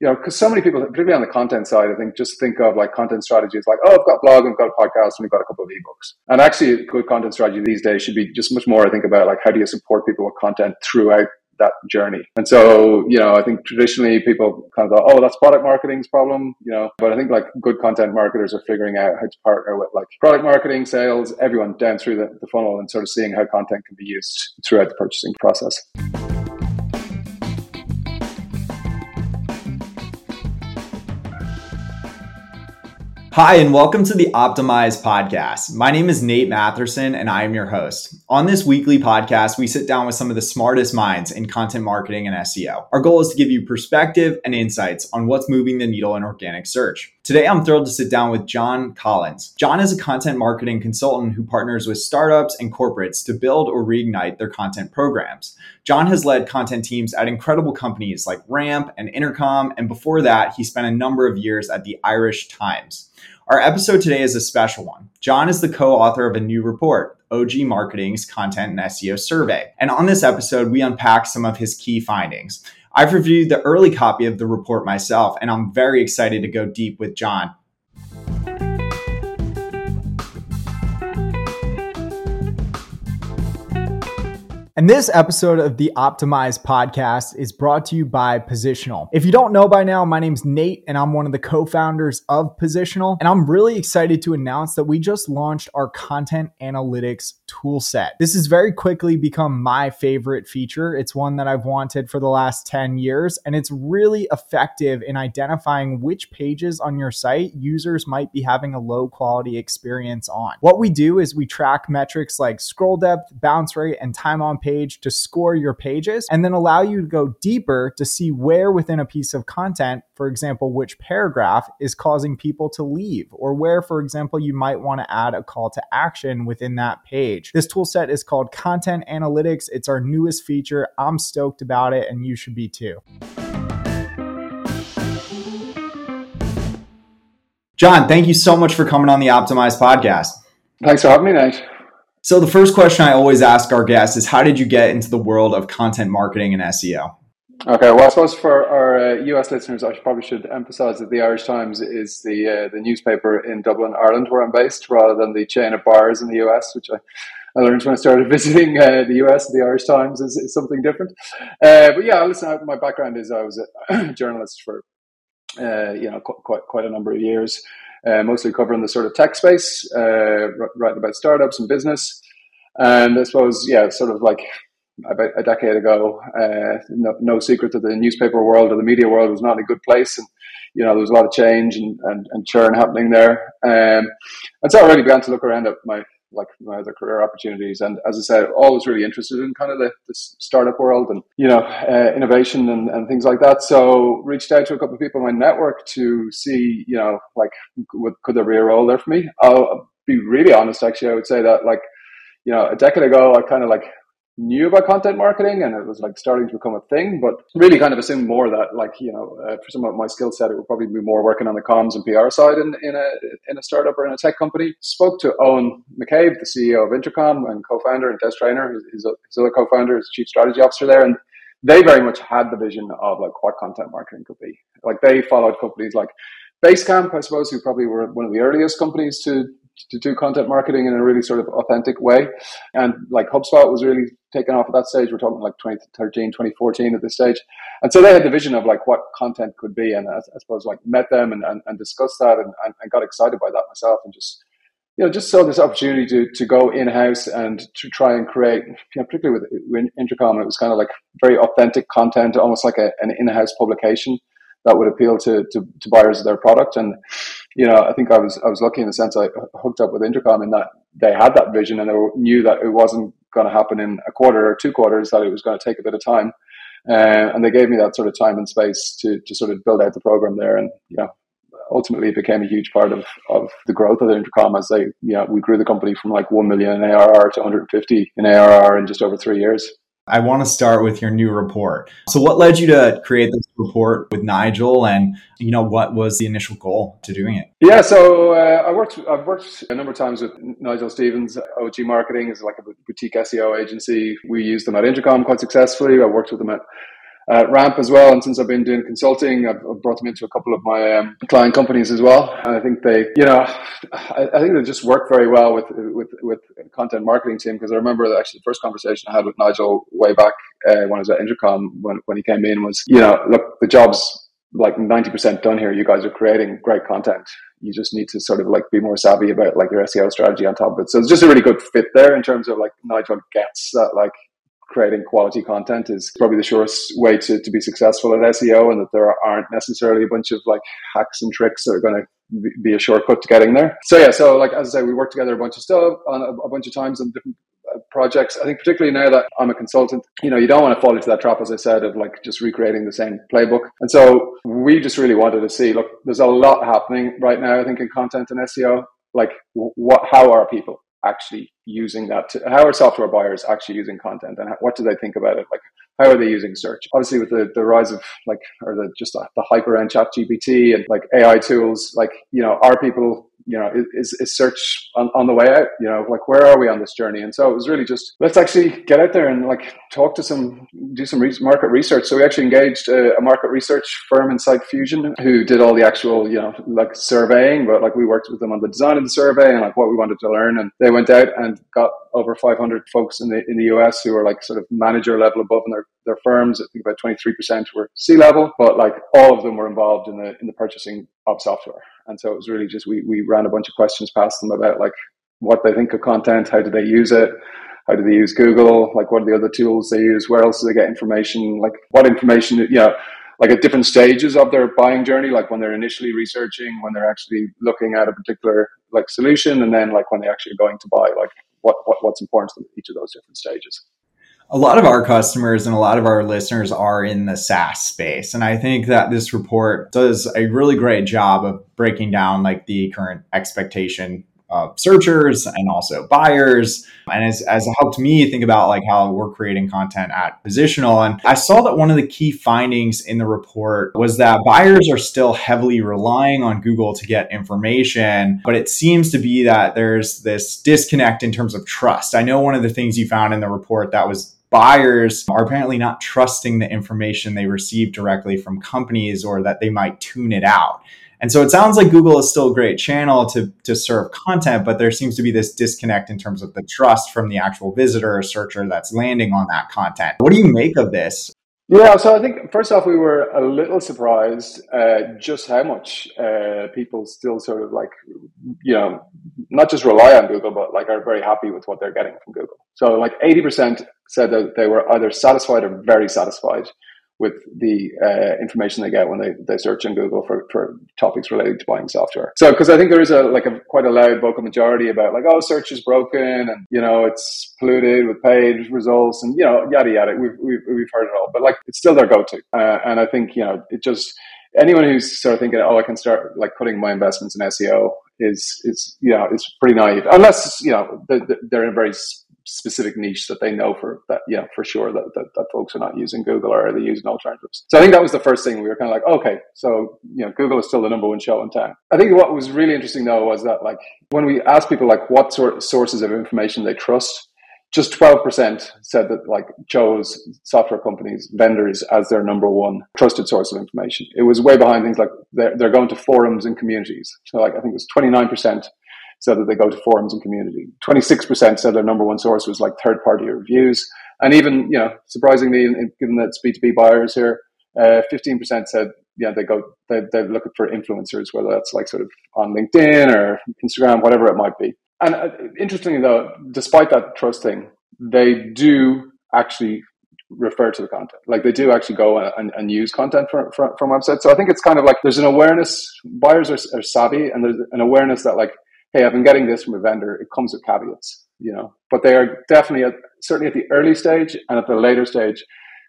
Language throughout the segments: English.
you know, because so many people, particularly on the content side, I think just think of like content strategies like, oh, I've got a blog, I've got a podcast, and we've got a couple of ebooks. And actually, good content strategy these days should be just much more, I think, about like how do you support people with content throughout that journey. And so, you know, I think traditionally people kind of go, oh, that's product marketing's problem, you know, but I think like good content marketers are figuring out how to partner with like product marketing, sales, everyone down through the, the funnel and sort of seeing how content can be used throughout the purchasing process. Hi, and welcome to the Optimize podcast. My name is Nate Matherson, and I am your host. On this weekly podcast, we sit down with some of the smartest minds in content marketing and SEO. Our goal is to give you perspective and insights on what's moving the needle in organic search. Today, I'm thrilled to sit down with John Collins. John is a content marketing consultant who partners with startups and corporates to build or reignite their content programs. John has led content teams at incredible companies like Ramp and Intercom, and before that, he spent a number of years at the Irish Times. Our episode today is a special one. John is the co author of a new report, OG Marketing's Content and SEO Survey. And on this episode, we unpack some of his key findings. I've reviewed the early copy of the report myself, and I'm very excited to go deep with John And this episode of the Optimize podcast is brought to you by Positional. If you don't know by now, my name's Nate and I'm one of the co-founders of Positional. And I'm really excited to announce that we just launched our content analytics toolset. This has very quickly become my favorite feature. It's one that I've wanted for the last 10 years, and it's really effective in identifying which pages on your site users might be having a low quality experience on. What we do is we track metrics like scroll depth, bounce rate, and time on page page to score your pages and then allow you to go deeper to see where within a piece of content, for example, which paragraph is causing people to leave or where, for example, you might want to add a call to action within that page. This tool set is called Content Analytics. It's our newest feature. I'm stoked about it and you should be too. John, thank you so much for coming on the Optimize podcast. Thanks for having me, Nate. So, the first question I always ask our guests is How did you get into the world of content marketing and SEO? Okay, well, I suppose for our uh, US listeners, I probably should emphasize that the Irish Times is the uh, the newspaper in Dublin, Ireland, where I'm based, rather than the chain of bars in the US, which I, I learned when I started visiting uh, the US. The Irish Times is, is something different. Uh, but yeah, listen, my background is I was a journalist for uh, you know qu- quite quite a number of years uh, mostly covering the sort of tech space, uh, writing about startups and business. And I suppose, yeah, sort of like about a decade ago, uh, no, no, secret that the newspaper world or the media world was not a good place. And, you know, there was a lot of change and, and, and churn happening there. Um, and so I really began to look around at my like my other career opportunities. And as I said, always really interested in kind of the, the startup world and you know uh, innovation and, and things like that. So reached out to a couple of people in my network to see you know like what, could there be a role there for me. I'll be really honest, actually. I would say that like you know a decade ago, I kind of like knew about content marketing and it was like starting to become a thing, but really kind of assumed more that like, you know, uh, for some of my skill set, it would probably be more working on the comms and PR side in, in a, in a startup or in a tech company. Spoke to Eoghan McCabe, the CEO of Intercom and co-founder and Des Traynor. his, his other co-founder, his chief strategy officer there. And they very much had the vision of like what content marketing could be. Like they followed companies like Basecamp, I suppose, who probably were one of the earliest companies to to do content marketing in a really sort of authentic way. And like HubSpot was really taken off at that stage. We're talking like 2013, 2014 at this stage. And so they had the vision of like what content could be. And I, I suppose like met them and, and, and discussed that and, and, and got excited by that myself and just, you know, just saw this opportunity to, to go in house and to try and create, you know, particularly with, Intercom, it was kind of like very authentic content, almost like a, an in house publication that would appeal to, to, to, buyers of their product. And, you know, I think I was, I was lucky in the sense I hooked up with Intercom in that they had that vision and they knew that it wasn't going to happen in a quarter or two quarters, that it was going to take a bit of time. Uh, and they gave me that sort of time and space to, to sort of build out the program there. And, you know, ultimately it became a huge part of, of the growth of the Intercom as they, you know, we grew the company from like 1 million in ARR to 150 in ARR in just over three years. I want to start with your new report. So what led you to create this report with Nigel and you know what was the initial goal to doing it? Yeah, so uh, I worked I've worked a number of times with Nigel Stevens. OG Marketing is like a boutique SEO agency. We used them at Intercom quite successfully. I worked with them at Ramp as well. And since I've been doing consulting, I've, I've brought them into a couple of my um, client companies as well. And I think they, you know, I, I, think they just work very well with with with content marketing team because I remember actually the first conversation I had with Nigel way back uh, when I was at Intercom when when he came in was, you know, look, the job's like 90% done here. You guys are creating great content. You just need to sort of like be more savvy about like your SEO strategy on top of it. So it's just a really good fit there in terms of like Nigel gets that like creating quality content is probably the surest way to, to be successful at SEO and that there aren't necessarily a bunch of like hacks and tricks that are going to be a shortcut to getting there. So yeah, so like as I say, we work together a bunch of stuff on a, a bunch of times on different uh, projects. I think particularly now that I'm a consultant, you know, you don't want to fall into that trap, as I said, of like just recreating the same playbook. And so we just really wanted to see, look, there's a lot happening right now. I think in content and SEO, like what, how are people? actually using that to, how are software buyers actually using content and what do they think about it like how are they using search obviously with the, the rise of like or the just the, the hyper end ChatGPT and like ai tools like you know are people you know, is, is search on, on the way out? You know, like where are we on this journey? And so it was really just let's actually get out there and like talk to some, do some re- market research. So we actually engaged a, a market research firm Incite Fusion who did all the actual, you know, like surveying, but like we worked with them on the design of the survey and like what we wanted to learn. And they went out and got over 500 folks in the in the US who are like sort of manager level above in their, their firms. I think about 23% were C level, but like all of them were involved in the in the purchasing of software. And so it was really just we we ran a bunch of questions past them about like what they think of content, how do they use it, how do they use Google, like what are the other tools they use, where else do they get information, like what information, you know, like at different stages of their buying journey, like when they're initially researching, when they're actually looking at a particular like solution, and then like when they actually are going to buy, like what, what what's important to them at each of those different stages a lot of our customers and a lot of our listeners are in the SaaS space. And I think that this report does a really great job of breaking down like the current expectation of searchers and also buyers. And has, has helped me think about like how we're creating content at positional. And i saw that one of the key findings in the report was that buyers are still heavily relying on google to get information but it seems to be that there's this disconnect in terms of trust. I know one of the things you found in the report that was buyers are apparently not trusting the information they receive directly from companies or that they might tune it out and so it sounds like Google is still a great channel to, to serve content, but there seems to be this disconnect in terms of the trust from the actual visitor or searcher that's landing on that content. What do you make of this? Yeah, so I think first off, we were a little surprised uh, just how much uh, people still sort of like, you know, not just rely on Google, but like are very happy with what they're getting from Google. So like 80% said that they were either satisfied or very satisfied with the uh, information they get when they, they search on Google for, for topics related to buying software. So, because I think there is a like a quite a loud vocal majority about like, oh, search is broken and you know it's polluted with paid results and you know yada yada. We've we've, we've heard it all, but like it's still their go-to, uh, and I think you know it just anyone who's sort of thinking, oh, I can start like putting my investments in SEO is is you know is pretty naive unless you know they're in a very specific niche that they know for that, yeah, for sure that, that, that folks are not using Google or they using alternatives. So I think that was the first thing we were kind of like, okay, so, you know, Google is still the number one show in town. I think what was really interesting though was that like when we asked people like what sort of sources of information they trust, just 12% said that like chose software companies vendors as their number one trusted source of information it was way behind things like they're, they're going to forums and communities so like i think it was 29% said that they go to forums and community. 26% said their number one source was like third party reviews. And even, you know, surprisingly, given that it's B2B buyers here, uh, 15% said, yeah, they go, they, they're looking for influencers, whether that's like sort of on LinkedIn or Instagram, whatever it might be. And uh, interestingly, though, despite that trust thing, they do actually refer to the content. Like they do actually go and, and use content from, from, from, websites. So I think it's kind of like there's an awareness, buyers are, are savvy, and there's an awareness that like hey, I've been getting this from a vendor. It comes with caveats, you know. But they are definitely at, certainly at the early stage and at the later stage,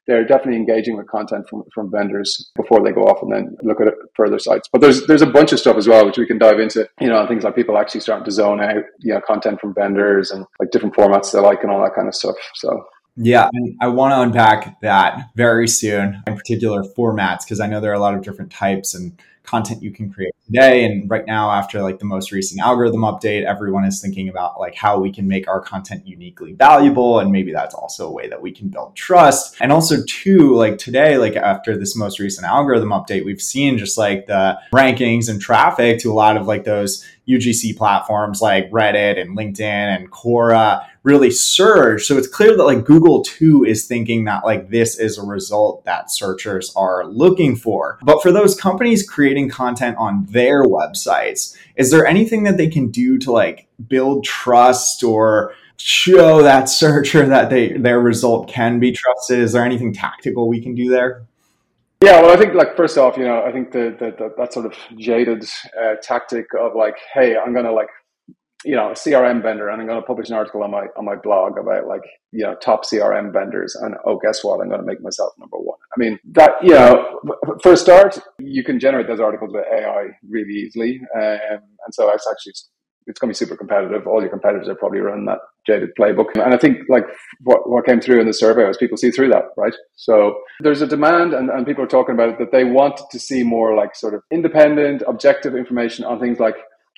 they're definitely engaging with content from, from vendors before they go off and then look at further sites. But there's there's a bunch of stuff as well which we can dive into. You know, things like people actually starting to zone out, you know, content from vendors and like different formats they like and all that kind of stuff. So Yeah, I want to unpack that very soon, in particular formats, because I know there are a lot of different types and content you can create today and right now after like the most recent algorithm update everyone is thinking about like how we can make our content uniquely valuable and maybe that's also a way that we can build trust. And also too like today like after this most recent algorithm update we've seen just like the rankings and traffic to a lot of like those UGC platforms like Reddit and LinkedIn and Quora really surge. So it's clear that like Google too is thinking that like this is a result that searchers are looking for. But for those companies creating content on their websites, is there anything that they can do to like build trust or show that searcher that they their result can be trusted? Is there anything tactical we can do there? Yeah, well, I think like first off, you know, I think the, the, the that sort of jaded uh, tactic of like, hey, I'm gonna like, you know, a CRM vendor, and I'm gonna publish an article on my on my blog about like, you know, top CRM vendors, and oh, guess what? I'm gonna make myself number one. I mean, that you know, for a start, you can generate those articles with AI really easily, um, and so it's actually it's going to be super competitive. All your competitors are probably running that jaded playbook. And I think like what, what came through in the survey was people see through that, right? So there's a demand and, and people are talking about it that they want to see more like sort of independent, objective information on things like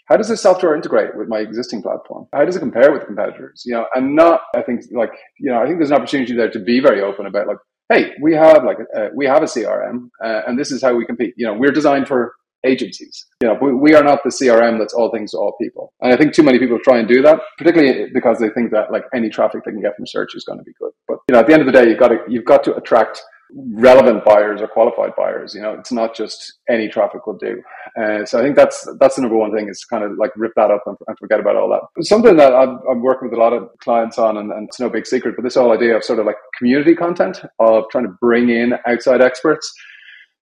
how does this software integrate with my existing platform? How does it compare with competitors? You know, and not, I think like, you know, I think there's an opportunity there to be very open about like, hey, we have like, uh, we have a CRM uh, and this is how we compete. You know, we're designed for agencies. You know, we, we are not the CRM that's all things to all people. And I think too many people try and do that, particularly because they think that like any traffic they can get from search is going to be good. But you know, at the end of the day, you've got to you've got to attract relevant buyers or qualified buyers. You know, it's not just any traffic will do. Uh, so I think that's that's the number one thing is kind of like rip that up and, and forget about all that. Something that i am working with a lot of clients on, and, and, it's no big secret, but this whole idea of sort of like community content of trying to bring in outside experts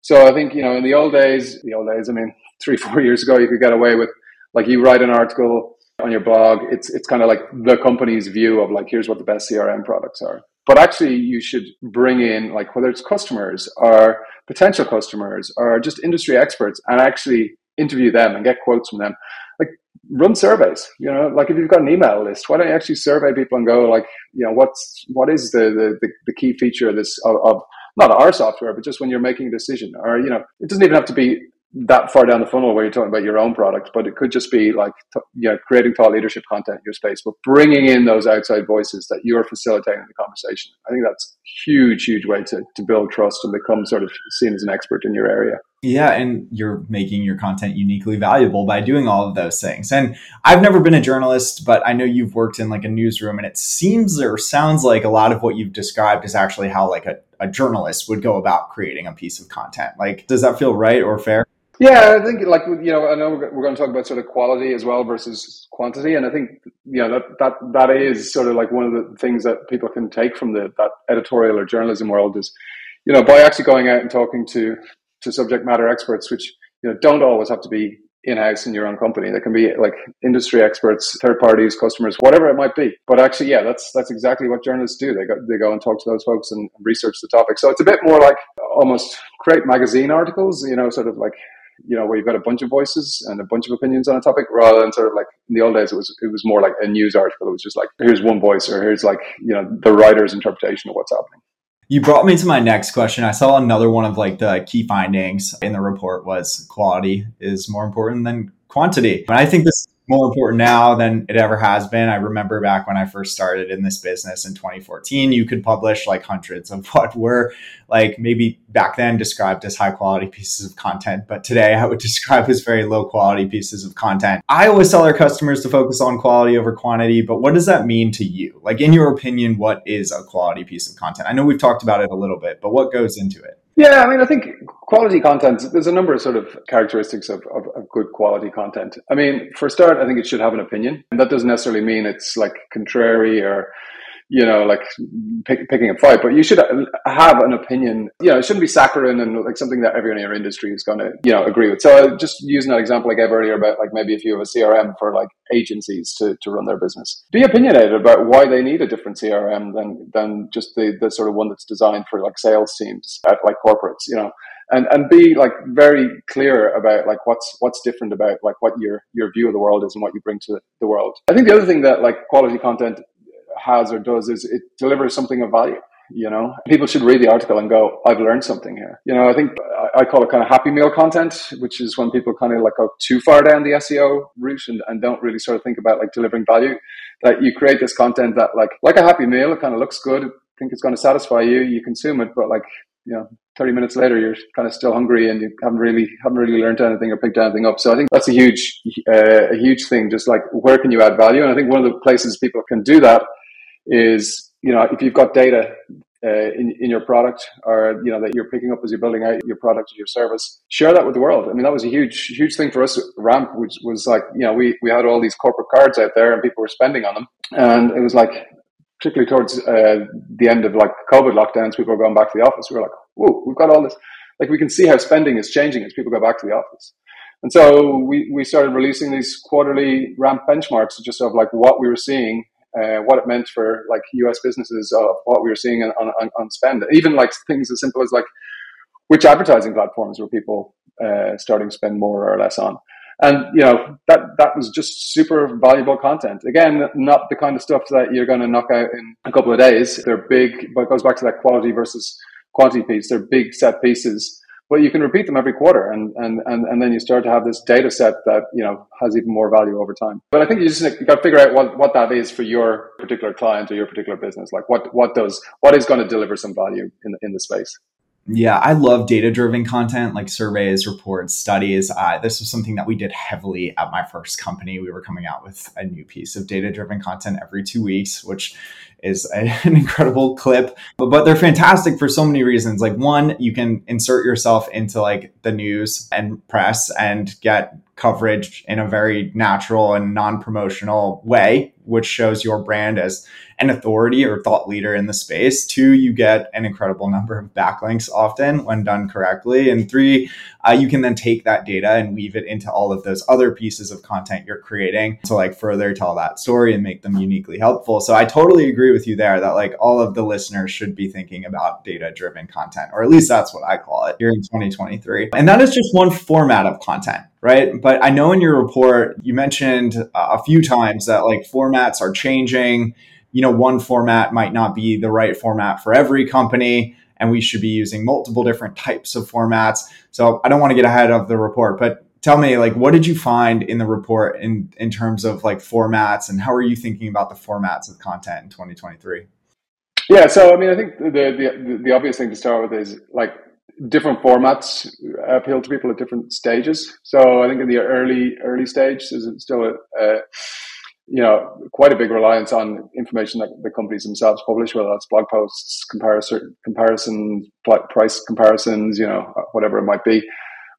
so I think, you know, in the old days, the old days, I mean, three, four years ago, you could get away with like you write an article on your blog. It's, it's kind of like the company's view of like, here's what the best CRM products are. But actually, you should bring in like whether it's customers or potential customers or just industry experts and actually interview them and get quotes from them. Like run surveys, you know, like if you've got an email list, why don't you actually survey people and go like, you know, what's, what is the, the, the key feature of this, of, of not our software, but just when you're making a decision, or you know, it doesn't even have to be that far down the funnel where you're talking about your own product, but it could just be like, you know, creating thought leadership content in your space, but bringing in those outside voices that you're facilitating the conversation. I think that's huge, huge way to, to build trust and become sort of seen as an expert in your area. Yeah, and you're making your content uniquely valuable by doing all of those things. And I've never been a journalist, but I know you've worked in like a newsroom and it seems or sounds like a lot of what you've described is actually how like a, a journalist would go about creating a piece of content. Like, does that feel right or fair? Yeah, I think like you know, I know we're going to talk about sort of quality as well versus quantity, and I think you know that that that is sort of like one of the things that people can take from the that editorial or journalism world is, you know, by actually going out and talking to to subject matter experts, which you know don't always have to be in house in your own company. They can be like industry experts, third parties, customers, whatever it might be. But actually, yeah, that's that's exactly what journalists do. They go they go and talk to those folks and research the topic. So it's a bit more like almost create magazine articles, you know, sort of like you know, where you've got a bunch of voices and a bunch of opinions on a topic, rather than sort of like in the old days, it was it was more like a news article. It was just like here's one voice, or here's like you know the writer's interpretation of what's happening. You brought me to my next question. I saw another one of like the key findings in the report was quality is more important than quantity. And I think this more important now than it ever has been. I remember back when I first started in this business in 2014, you could publish like hundreds of what were like maybe back then described as high quality pieces of content, but today I would describe as very low quality pieces of content. I always tell our customers to focus on quality over quantity, but what does that mean to you? Like, in your opinion, what is a quality piece of content? I know we've talked about it a little bit, but what goes into it? Yeah, I mean, I think quality content, there's a number of sort of characteristics of, of, of, good quality content. I mean, for a start, I think it should have an opinion. And that doesn't necessarily mean it's like contrary or you know, like pick, picking a fight, but you should have an opinion. You know, it shouldn't be saccharine and like something that everyone in your industry is going to, you know, agree with. So uh, just using that example I gave earlier about like maybe if you have a CRM for like agencies to, to run their business, be opinionated about why they need a different CRM than, than just the, the sort of one that's designed for like sales teams at like corporates, you know and and be like very clear about like what's what's different about like what your your view of the world is and what you bring to the world. I think the other thing that like quality content has or does is it delivers something of value. You know, people should read the article and go, I've learned something here. You know, I think I call it kind of happy meal content, which is when people kind of like go too far down the SEO route and, and don't really sort of think about like delivering value. That you create this content that like, like a happy meal, it kind of looks good. think it's going to satisfy you. You consume it, but like, you know, 30 minutes later, you're kind of still hungry and you haven't really, haven't really learned anything or picked anything up. So I think that's a huge, uh, a huge thing. Just like where can you add value? And I think one of the places people can do that is you know, if you've got data uh, in, in your product or, you know, that you're picking up as you're building out your product or your service, share that with the world. I mean, that was a huge, huge thing for us Ramp, which was like, you know, we, we had all these corporate cards out there and people were spending on them. And it was like, particularly towards uh, the end of like COVID lockdowns, people were going back to the office. We were like, whoa, we've got all this. Like we can see how spending is changing as people go back to the office. And so we, we started releasing these quarterly ramp benchmarks just of like what we were seeing uh, what it meant for like US businesses of what we were seeing on, on, on spend. Even like things as simple as like which advertising platforms were people uh, starting to spend more or less on. And you know that that was just super valuable content. Again, not the kind of stuff that you're going to knock out in a couple of days. They're big, but it goes back to that quality versus quantity piece. They're big set pieces but you can repeat them every quarter and, and, and, and then you start to have this data set that you know has even more value over time. But i think you just you got to figure out what, what that is for your particular client or your particular business like what what does what is going to deliver some value in, in the space yeah, I love data driven content like surveys, reports, studies. Uh, this was something that we did heavily at my first company. We were coming out with a new piece of data driven content every two weeks, which is a, an incredible clip. But, but they're fantastic for so many reasons. Like, one, you can insert yourself into like the news and press and get coverage in a very natural and non promotional way, which shows your brand as an authority or thought leader in the space. Two, you get an incredible number of backlinks often when done correctly. And three, uh, you can then take that data and weave it into all of those other pieces of content you're creating to like further tell that story and make them uniquely helpful. So I totally agree with you there that like all of the listeners should be thinking about data driven content, or at least that's what I call it here in 2023. And that is just one format of content right? But I know in your report you mentioned a few times that like formats are changing you know, one format might not be the right format for every company, and we should be using multiple different types of formats. So I don't want to get ahead of the report, but tell me, like, what did you find in the report in in terms of like formats, and how are you thinking about the formats of content in 2023? Yeah, so I mean, I think the the, the obvious thing to start with is like different formats appeal to people at different stages. So I think in the early early stage, there's still a, a you know, quite a big reliance on information that the companies themselves publish, whether that's blog posts, comparison, comparisons, price comparisons, you know, whatever it might be.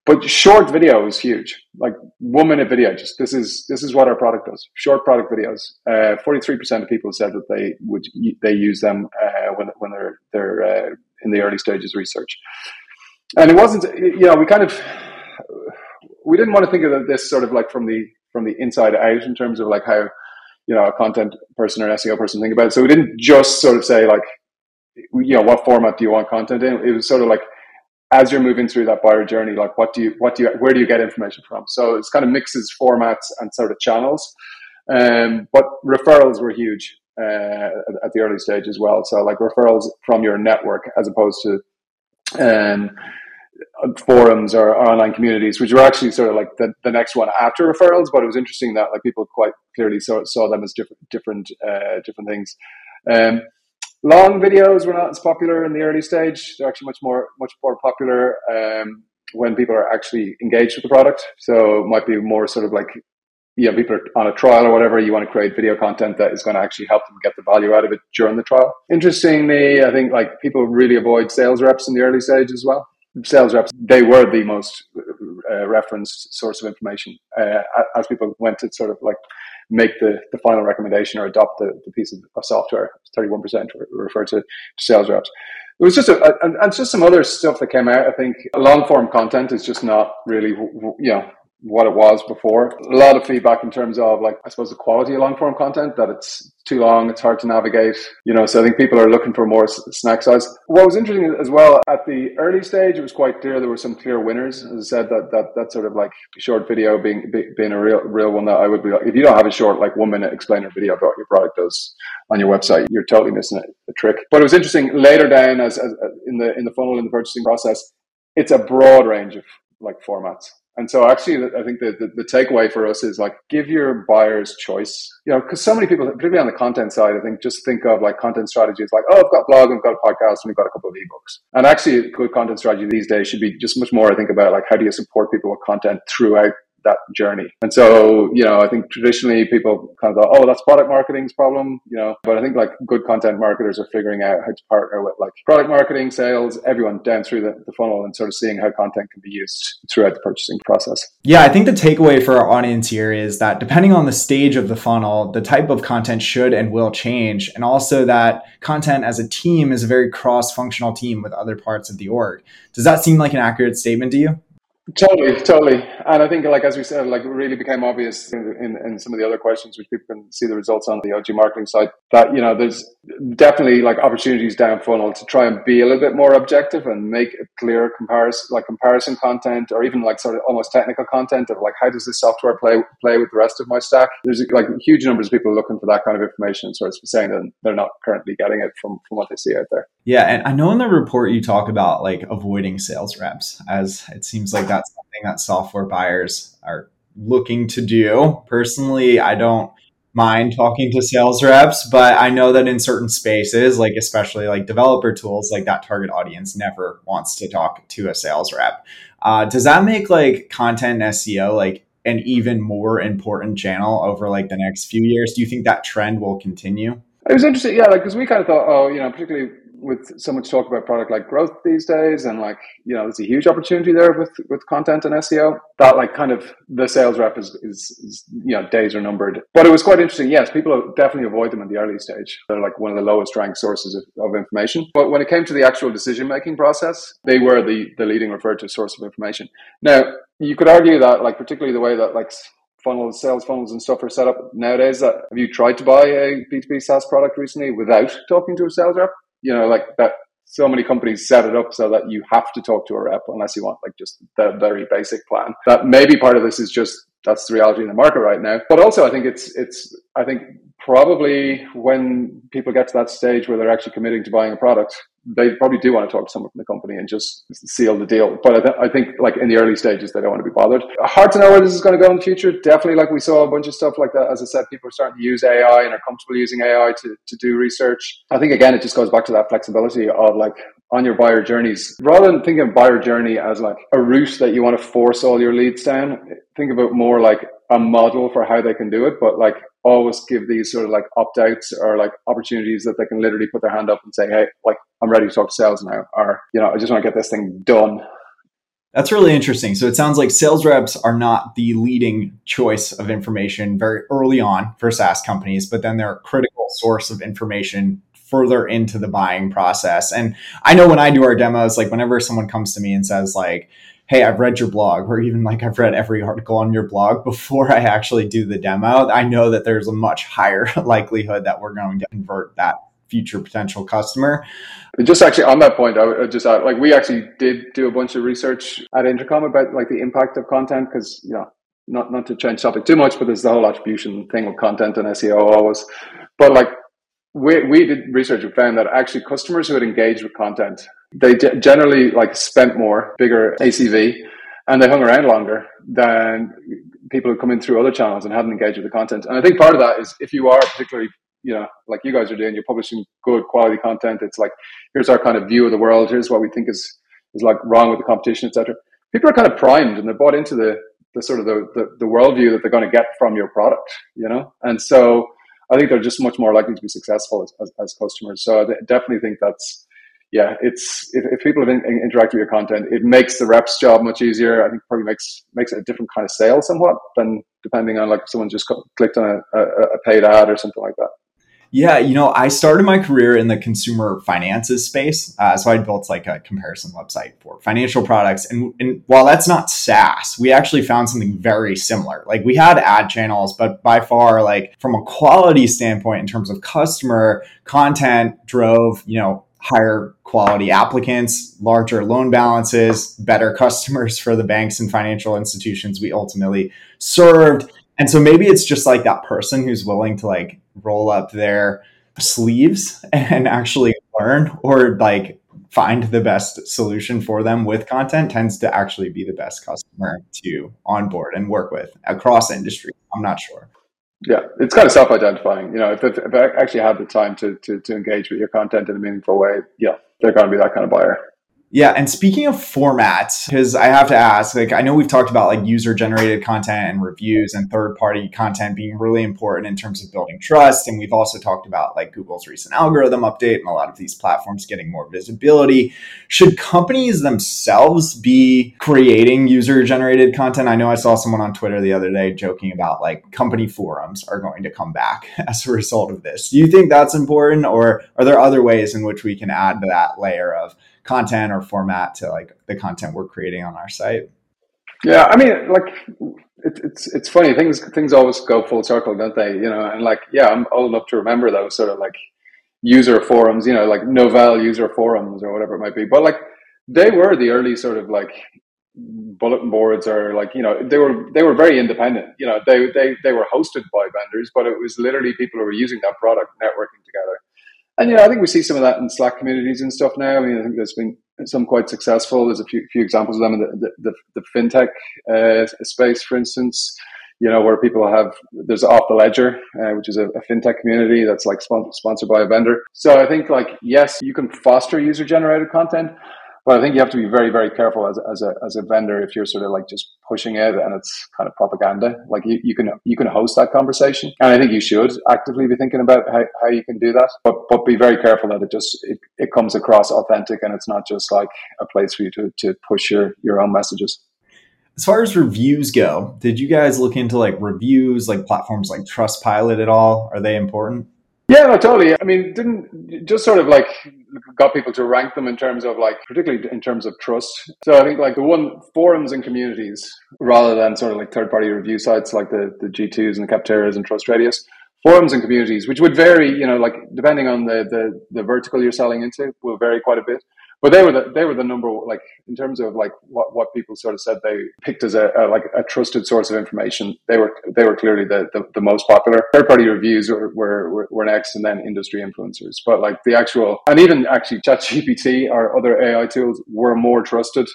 But short video is huge. Like one minute video, just this is this is what our product does. Short product videos. Uh, Forty three percent of people said that they would they use them uh, when when they're they're uh, in the early stages research. And it wasn't, you know, we kind of we didn't want to think of this sort of like from the from the inside out in terms of like how you know a content person or an SEO person think about it. So we didn't just sort of say like you know what format do you want content in. It was sort of like as you're moving through that buyer journey, like what do you what do you where do you get information from? So it's kind of mixes formats and sort of channels. Um, but referrals were huge uh, at the early stage as well. So like referrals from your network as opposed to um, forums or, or, online communities, which were actually sort of like the, the next one after referrals. But it was interesting that like people quite clearly saw, saw them as different different uh, different things. Um, long videos were not as popular in the early stage. They're actually much more much more popular um, when people are actually engaged with the product. So it might be more sort of like you know, people are on a trial or whatever, you want to create video content that is going to actually help them get the value out of it during the trial. Interestingly, I think like people really avoid sales reps in the early stage as well sales reps, they were the most uh, referenced source of information uh, as people went to sort of like make the, the final recommendation or adopt the, the piece of, of software. 31% referred to, sales reps. It was just a, a, and just some other stuff that came out. I think long form content is just not really, you know, what it was before. A lot of feedback in terms of like, I suppose the quality of long form content that it's too long, it's hard to navigate, you know, so I think people are looking for more snack size. What was interesting as well at the early stage, it was quite clear there were some clear winners. As I said, that, that, that sort of like short video being, being a real, real one that I would be like, if you don't have a short, like one minute explainer video about what your product does on your website, you're totally missing a, a trick. But it was interesting later down as, as in the, in the funnel, in the purchasing process, it's a broad range of like formats. And so actually, I think the, the, the, takeaway for us is like, give your buyers choice, you know, because so many people, particularly on the content side, I think just think of like content strategies like, oh, I've got a blog, I've got a podcast, and we've got a couple of ebooks. And actually, a good content strategy these days should be just much more, I think, about like, how do you support people with content throughout that journey. And so, you know, I think traditionally people kind of thought, oh, that's product marketing's problem, you know, but I think like good content marketers are figuring out how to partner with like product marketing, sales, everyone down through the, the funnel and sort of seeing how content can be used throughout the purchasing process. Yeah, I think the takeaway for our audience here is that depending on the stage of the funnel, the type of content should and will change. And also that content as a team is a very cross functional team with other parts of the org. Does that seem like an accurate statement to you? Totally, totally. And I think, like as we said, like it really became obvious in, in, in, some of the other questions, which people can see the results on the OG marketing side, that you know there's definitely like opportunities down funnel to try and be a little bit more objective and make a clear comparison, like comparison content, or even like sort of almost technical content of like how does this software play play with the rest of my stack. There's like huge numbers of people looking for that kind of information, so it's saying that they're not currently getting it from from what they see out there. Yeah, and I know in the report you talk about like avoiding sales reps, as it seems like that's something that software buyers are looking to do. Personally, I don't mind talking to sales reps, but I know that in certain spaces, like especially like developer tools, like that target audience never wants to talk to a sales rep. Uh, does that make like content SEO like an even more important channel over like the next few years? Do you think that trend will continue? It was interesting, yeah, like because we kind of thought, oh, you know, particularly with so much talk about product like growth these days and like you know there's a huge opportunity there with with content and seo that like kind of the sales rep is, is, is you know days are numbered. But it was quite interesting. Yes people definitely avoid them in the early stage. They're like one of the lowest ranked sources of, of information. But when it came to the actual decision making process they were the the leading referred to source of information. Now you could argue that like particularly the way that like funnels, sales funnels and stuff are set up nowadays. That have you tried to buy a B2B SaaS product recently without talking to a sales rep? You know, like that so many companies set it up so that you have to talk to a rep unless you want like just the very basic plan. That maybe part of this is just that's the reality in the market right now. But also I think it's it's I think probably when people get to that stage where they're actually committing to buying a product, they probably do want to talk to someone from the company and just seal the deal. But I, th- I, think like in the early stages, they don't want to be bothered. Hard to know where this is going to go in the future. Definitely, like we saw a bunch of stuff like that. As I said, people are starting to use AI and are comfortable using AI to, to do research. I think again, it just goes back to that flexibility of like on your buyer journeys, rather than thinking of buyer journey as like a route that you want to force all your leads down, think about more like a model for how they can do it, but like always give these sort of like opt outs or like opportunities that they can literally put their hand up and say, Hey, like I'm ready to talk to sales now, or, you know, I just want to get this thing done. That's really interesting. So it sounds like sales reps are not the leading choice of information very early on for SaaS companies, but then they're a critical source of information further into the buying process. And I know when I do our demos, like whenever someone comes to me and says like, hey, I've read your blog, or even like I've read every article on your blog before I actually do the demo, I know that there's a much higher likelihood that we're going to convert that future potential customer. Just actually on that point, I would just add, like we actually did do a bunch of research at Intercom about like the impact of content because you know not not to change topic too much, but there's the whole attribution thing with content and SEO always. But like we we did research and found that actually customers who had engaged with content they generally like spent more, bigger ACV, and they hung around longer than people who come in through other channels and hadn't engaged with the content. And I think part of that is if you are particularly, you know, like you guys are doing, you're publishing good quality content. It's like here's our kind of view of the world. Here's what we think is is like wrong with the competition, etc. People are kind of primed and they're bought into the the sort of the, the, the worldview that they're going to get from your product, you know? And so I think they're just much more likely to be successful as, as, as customers. So I definitely think that's, yeah, it's if, if people have in, in, with your content, it makes the rep's job much easier. I think probably makes makes a different kind of sale somewhat than depending on like someone just clicked on a, a, a paid ad or something like that. Yeah, you know, I started my career in the consumer finances space. Uh, so I built like a comparison website for financial products. And, and while that's not SaaS, we actually found something very similar. Like we had ad channels, but by far, like from a quality standpoint, in terms of customer content, drove, you know, higher quality applicants, larger loan balances, better customers for the banks and financial institutions we ultimately served. And so maybe it's just like that person who's willing to like roll up their sleeves and actually learn or like find the best solution for them with content tends to actually be the best customer to onboard and work with across industry. I'm not sure. Yeah, it's kind of self-identifying. You know, if, if I actually have the time to, to, to engage with your content in a meaningful way, yeah, they're going to be that kind of buyer. Yeah, and speaking of formats, because I have to ask, like I know we've talked about like user generated content and reviews and third party content being really important in terms of building trust, and we've also talked about like Google's recent algorithm update and a lot of these platforms getting more visibility. Should companies themselves be creating user generated content? I know I saw someone on Twitter the other day joking about like company forums are going to come back as a result of this. Do you think that's important, or are there other ways in which we can add that layer of content or format to like the content we're creating on our site. Yeah, I mean, like it, it's it's funny things things always go full circle, don't they? You know, and like yeah, I'm old enough to remember those sort of like user forums, you know, like Novell user forums or whatever it might be. But like they were the early sort of like bulletin boards or like you know they were they were very independent you know they they they were hosted by vendors but it was literally people who were using that product networking together and yeah, I think we see some of that in Slack communities and stuff now. I mean, I think there's been some quite successful. There's a few, few examples of them in the, the, the, the fintech uh, space, for instance. You know, where people have there's off the ledger, uh, which is a, a, fintech community that's like sponsored by a vendor. So I think like yes, you can foster user generated content, but I think you have to be very, very careful as, as a as a vendor if you're sort of like just pushing it and it's kind of propaganda. Like you, you can you can host that conversation, and I think you should actively be thinking about how, how you can do that. But but be very careful that it just it, it comes across authentic and it's not just like a place for you to to push your your own messages. As far as reviews go, did you guys look into like reviews, like platforms like Trustpilot at all? Are they important? Yeah, no, totally. I mean, didn't just sort of like got people to rank them in terms of like, particularly in terms of trust. So I think like the one forums and communities rather than sort of like third party review sites like the, the G2s and the Capterras and Trust Radius, forums and communities, which would vary, you know, like depending on the, the, the vertical you're selling into will vary quite a bit but they were the they were the number like in terms of like what, what people sort of said they picked as a, a like a trusted source of information. They were they were clearly the, the, the most popular. Third party reviews were, were were next, and then industry influencers. But like the actual and even actually ChatGPT or other AI tools were more trusted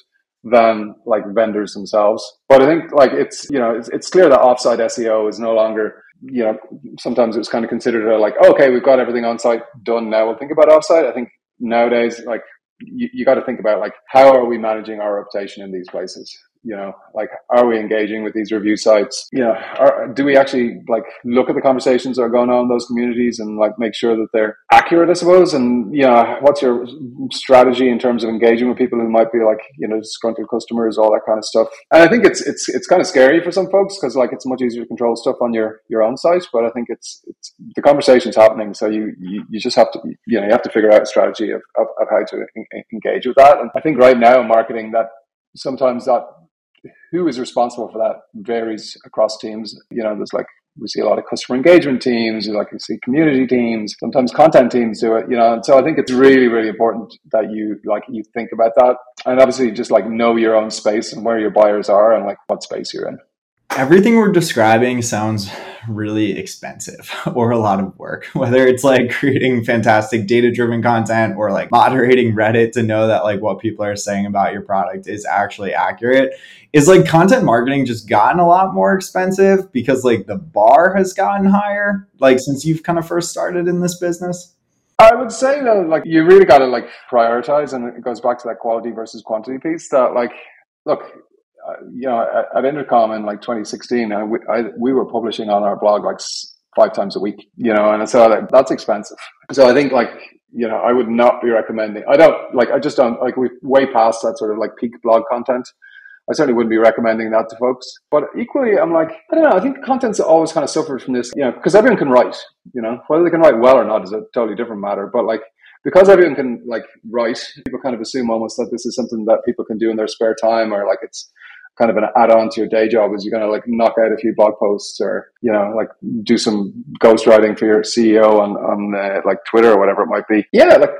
than like vendors themselves. But I think like it's you know it's, it's clear that offsite SEO is no longer you know sometimes it was kind of considered a like okay we've got everything on site done now we'll think about offsite. I think nowadays like you, you got to think about like how are we managing our reputation in these places you know like are we engaging with these review sites? You know are, do we actually like look at the conversations that are going on in those communities and like make sure that they're accurate i suppose? And you know what's your strategy in terms of engaging with people who might be like you know disgruntled customers all that kind of stuff? And i think it's it's it's kind of scary for some folks because like it's much easier to control stuff on your your own site but i think it's it's the conversation's happening so you you, you just have to you know you have to figure out a strategy of, of, of how to engage with that. And i think right now marketing that sometimes that who is responsible for that varies across teams. You know, there's like we see a lot of customer engagement teams, like we see community teams, sometimes content teams do it, you know. And so I think it's really, really important that you like you think about that. And obviously just like know your own space and where your buyers are and like what space you're in. Everything we're describing sounds really expensive or a lot of work, whether it's like creating fantastic data driven content or like moderating Reddit to know that like what people are saying about your product is actually accurate. Is like content marketing just gotten a lot more expensive because like the bar has gotten higher, like since you've kind of first started in this business? I would say that like you really got to like prioritize, and it goes back to that quality versus quantity piece. That like, look, you know, at, at, Intercom in like 2016, I, we, I, we were publishing on our blog like five times a week, you know, and so like, that's expensive. So I think like, you know, I would not be recommending, I don't like, I just don't like, we've way past that sort of like peak blog content. I certainly wouldn't be recommending that to folks. But equally, I'm like, I don't know. I think content's always kind of suffered from this, you know, because everyone can write. You know, whether they can write well or not is a totally different matter. But like, because everyone can like write, people kind of assume almost that this is something that people can do in their spare time, or like it's kind of an add-on to your day job is you're going to like knock out a few blog posts or you know like do some ghostwriting for your ceo on on uh, like twitter or whatever it might be. Yeah like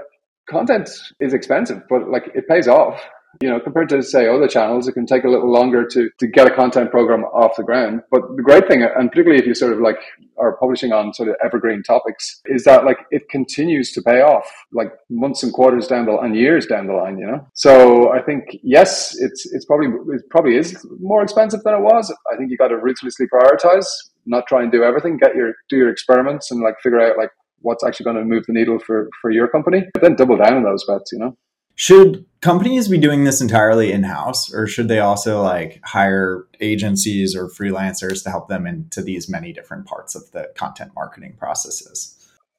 content is expensive but like it pays off you know, compared to say other channels, it can take a little longer to, to get a content program off the ground. But the great thing, and particularly if you sort of like are publishing on sort of evergreen topics, is that like it continues to pay off like months and quarters down the and years down the line, you know? So I think, yes, it's, it's probably, it probably is more expensive than it was. I think you got to ruthlessly prioritize, not try and do everything, get your, do your experiments and like figure out like what's actually going to move the needle for, for your company, but then double down on those bets, you know? Should companies be doing this entirely in house, or should they also like hire agencies or freelancers to help them into these many different parts of the content marketing processes?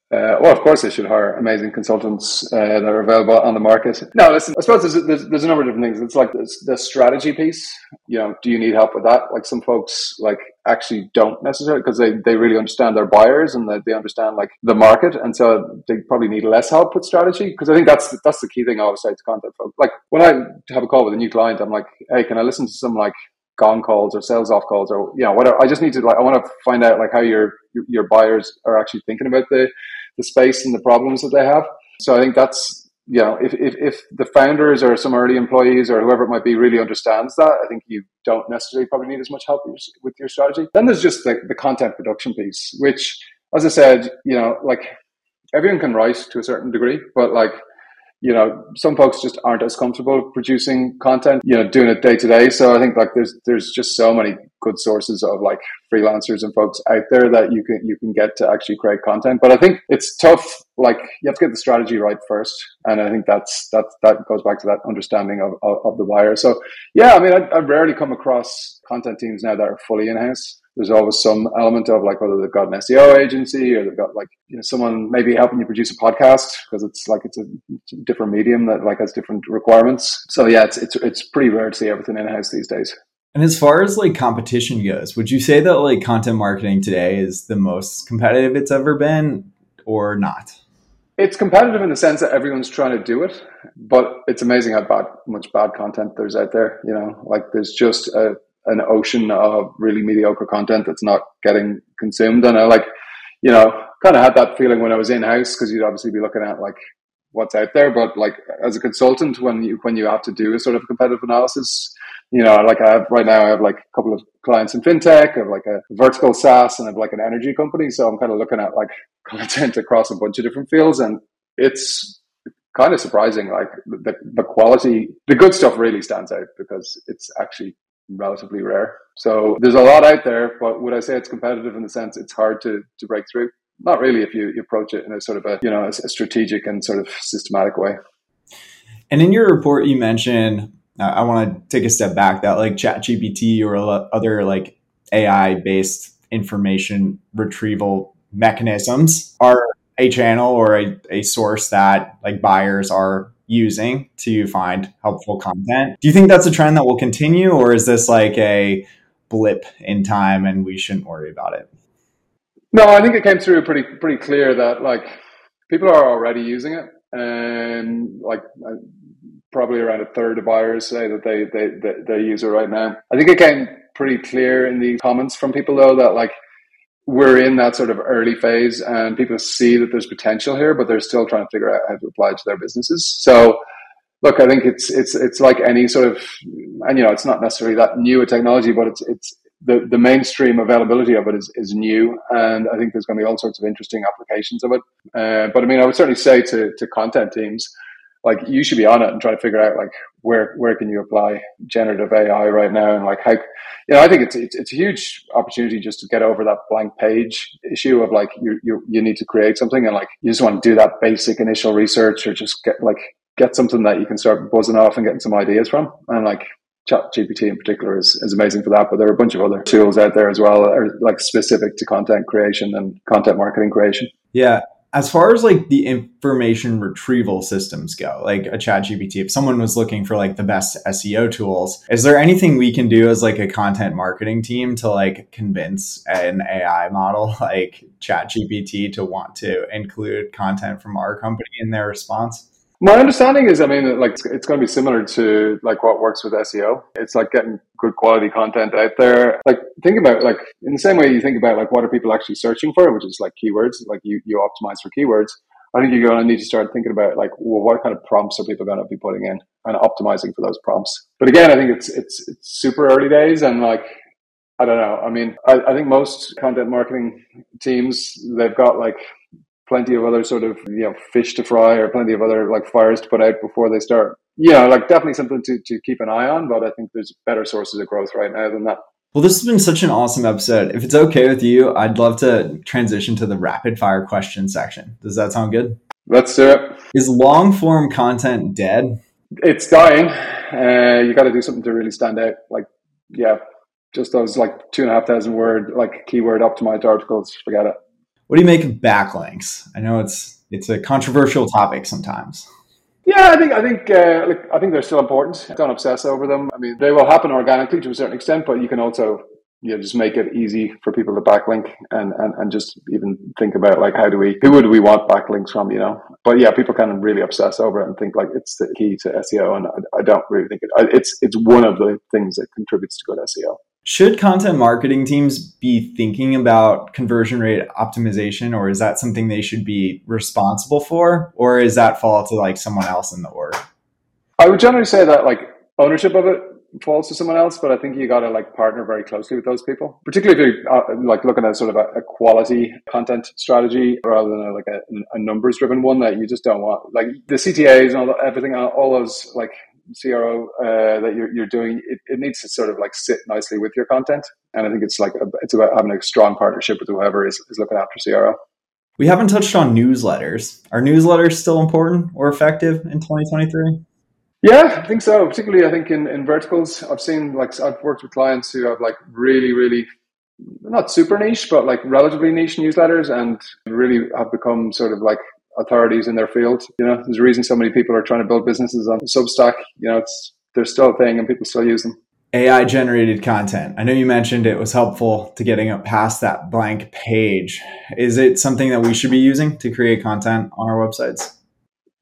Uh, well, of course, they should hire amazing consultants uh, that are available on the market. No, listen, I suppose there's, there's, there's a number of different things. It's like the strategy piece. You know, do you need help with that? Like some folks, like actually don't necessarily because they, they really understand their buyers and that they understand like the market, and so they probably need less help with strategy. Because I think that's that's the key thing I always say to content folks. Like when I have a call with a new client, I'm like, hey, can I listen to some like Gong calls or sales off calls or you know whatever. I just need to like I want to find out like how your your buyers are actually thinking about the the space and the problems that they have. So I think that's you know if if, if the founders or some early employees or whoever it might be really understands that, I think you don't necessarily probably need as much help with your strategy. Then there's just the, the content production piece, which as I said, you know, like everyone can write to a certain degree, but like you know, some folks just aren't as comfortable producing content, you know, doing it day to day. So I think like there's there's just so many good sources of like freelancers and folks out there that you can you can get to actually create content. But I think it's tough. Like you have to get the strategy right first, and I think that's that that goes back to that understanding of of, of the buyer. So yeah, I mean, I, I rarely come across content teams now that are fully in house there's always some element of like whether they've got an SEO agency or they've got like you know someone maybe helping you produce a podcast because it's like it's a, different medium that like has different requirements. So yeah, it's it's it's pretty rare to see everything in house these days. And as far as like competition goes, would you say that like content marketing today is the most competitive it's ever been or not? It's competitive in the sense that everyone's trying to do it, but it's amazing how bad much bad content there's out there. You know, like there's just a an ocean of really mediocre content that's not getting consumed. And I like, you know, kind of had that feeling when I was in house because you'd obviously be looking at like what's out there. But like as a consultant, when you when you have to do a sort of competitive analysis, you know, like I have right now, I have like a couple of clients in fintech, I have like a vertical SaaS, and I have like an energy company. So I'm kind of looking at like content across a bunch of different fields, and it's kind of surprising. Like the the quality, the good stuff really stands out because it's actually relatively rare. So there's a lot out there, but would I say it's competitive in the sense it's hard to, to break through? Not really if you, you approach it in a sort of a, you know, a, a strategic and sort of systematic way. And in your report, you mentioned, uh, I want to take a step back that like ChatGPT or other like AI based information retrieval mechanisms are a channel or a, a source that like buyers are using to find helpful content. Do you think that's a trend that will continue, or is this like a blip in time and we shouldn't worry about it? No, I think it came through pretty pretty clear that like people are already using it, and like uh, probably around a third of buyers say that they they they, they use it right now. I think it came pretty clear in the comments from people though that like we're in that sort of early phase and people see that there's potential here, but they're still trying to figure out how to apply it to their businesses. So look, I think it's it's it's like any sort of and you know, it's not necessarily that new a technology, but it's it's the, the mainstream availability of it is, is new and I think there's going to be all sorts of interesting applications of it. Uh, but I mean I would certainly say to to content teams, like you should be on it and try to figure out like where where can you apply generative AI right now? And like how you know I think it's it's, it's a huge opportunity just to get over that blank page issue of like you you you need to create something and like you just want to do that basic initial research or just get like get something that you can start buzzing off and getting some ideas from. And like chat gpt in particular is, is amazing for that but there are a bunch of other tools out there as well that are like specific to content creation and content marketing creation. Yeah as far as like the information retrieval systems go, like a ChatGPT, if someone was looking for like the best SEO tools, is there anything we can do as like a content marketing team to like convince an AI model like ChatGPT to want to include content from our company in their response? My understanding is, I mean, like it's going to be similar to like what works with SEO. It's like getting good quality content out there. Like think about like in the same way you think about like what are people actually searching for, which is like keywords. Like you you optimize for keywords. I think you're going to need to start thinking about like, well, what kind of prompts are people going to be putting in and optimizing for those prompts. But again, I think it's it's it's super early days and like I don't know. I mean, I, I think most content marketing teams they've got like plenty of other sort of you know fish to fry or plenty of other like fires to put out before they start. Yeah, like definitely something to, to keep an eye on, but I think there's better sources of growth right now than that. Well, this has been such an awesome episode. If it's okay with you, I'd love to transition to the rapid fire question section. Does that sound good? Let's do it. Is long form content dead? It's dying. Uh, you got to do something to really stand out. Like, yeah, just those like two and a half thousand word, like keyword optimized articles. Forget it. What do you make of backlinks? I know it's it's a controversial topic sometimes. Yeah, I think I think uh, like, I think they're still important. Don't obsess over them. I mean, they will happen organically to a certain extent, but you can also you know just make it easy for people to backlink and, and and just even think about like how do we who would we want backlinks from you know but yeah people kind of really obsess over it and think like it's the key to seo and i, I don't really think it it's it's one of the things that contributes to good seo should content marketing teams be thinking about conversion rate optimization, or is that something they should be responsible for, or is that fall to like someone else in the org? I would generally say that like ownership of it falls to someone else, but I think you got to like partner very closely with those people, particularly if you're uh, like looking at sort of a, a, quality content strategy rather than a, like a, a numbers driven one that you just don't want. Like the CTAs and all everything, all those like CRO uh, that you're, you're doing, it, it, needs to sort of like sit nicely with your content. And I think it's like a, it's about having a strong partnership with whoever is, is looking after CRO. We haven't touched on newsletters. Are newsletters still important or effective in 2023? Yeah, I think so. Particularly, I think in, in verticals, I've seen like I've worked with clients who have like really, really not super niche, but like relatively niche newsletters, and really have become sort of like authorities in their field. You know, there's a reason so many people are trying to build businesses on Substack. You know, it's they're still a thing and people still use them. AI generated content. I know you mentioned it was helpful to getting up past that blank page. Is it something that we should be using to create content on our websites?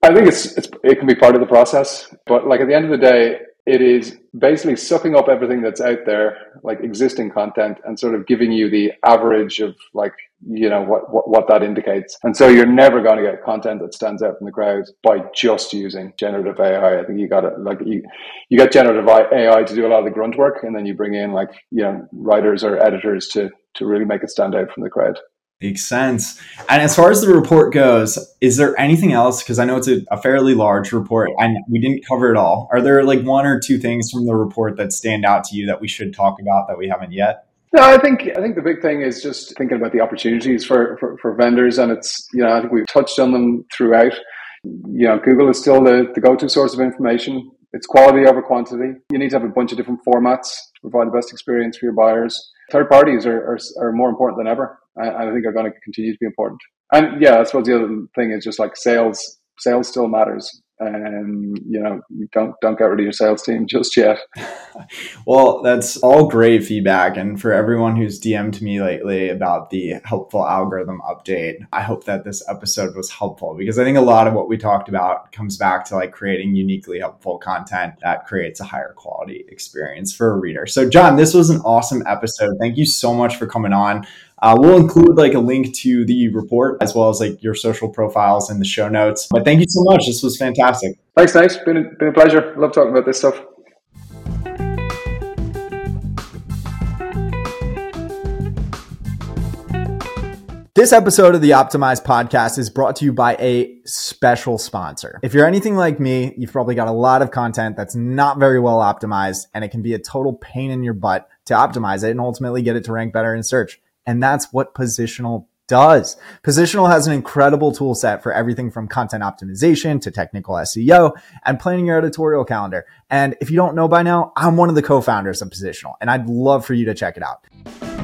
I think it's, it's it can be part of the process, but like at the end of the day, it is basically sucking up everything that's out there, like existing content, and sort of giving you the average of like you know what, what, what that indicates. And so you're never going to get content that stands out from the crowd by just using generative AI. I think you got to like you you get generative AI to do a lot of the grunt work, and then you bring in like you know writers or editors to to really make it stand out from the crowd. Makes sense. And as far as the report goes, is there anything else? Because I know it's a, a, fairly large report and we didn't cover it all. Are there like one or two things from the report that stand out to you that we should talk about that we haven't yet? No, I think I think the big thing is just thinking about the opportunities for, for, for vendors, and it's you know I think we've touched on them throughout. You know, Google is still the, the go to source of information. It's quality over quantity. You need to have a bunch of different formats to provide the best experience for your buyers. Third parties are, are, are more important than ever and I think are going to continue to be important. And yeah, I suppose the other thing is just like sales. Sales still matters, and you know, don't don't get rid of your sales team just yet. well, that's all great feedback, and for everyone who's DM'd me lately about the helpful algorithm update, I hope that this episode was helpful because I think a lot of what we talked about comes back to like creating uniquely helpful content that creates a higher quality experience for a reader. So, John, this was an awesome episode. Thank you so much for coming on. Uh, we'll include like a link to the report as well as like your social profiles in the show notes. But thank you so much. This was fantastic. Thanks, thanks. Been a, been a pleasure. Love talking about this stuff. This episode of the Optimize podcast is brought to you by a special sponsor. If you're anything like me, you've probably got a lot of content that's not very well optimized, and it can be a total pain in your butt to optimize it and ultimately get it to rank better in search. And that's what Positional does. Positional has an incredible tool set for everything from content optimization to technical SEO and planning your editorial calendar. And if you don't know by now, I'm one of the co-founders of Positional and I'd love for you to check it out.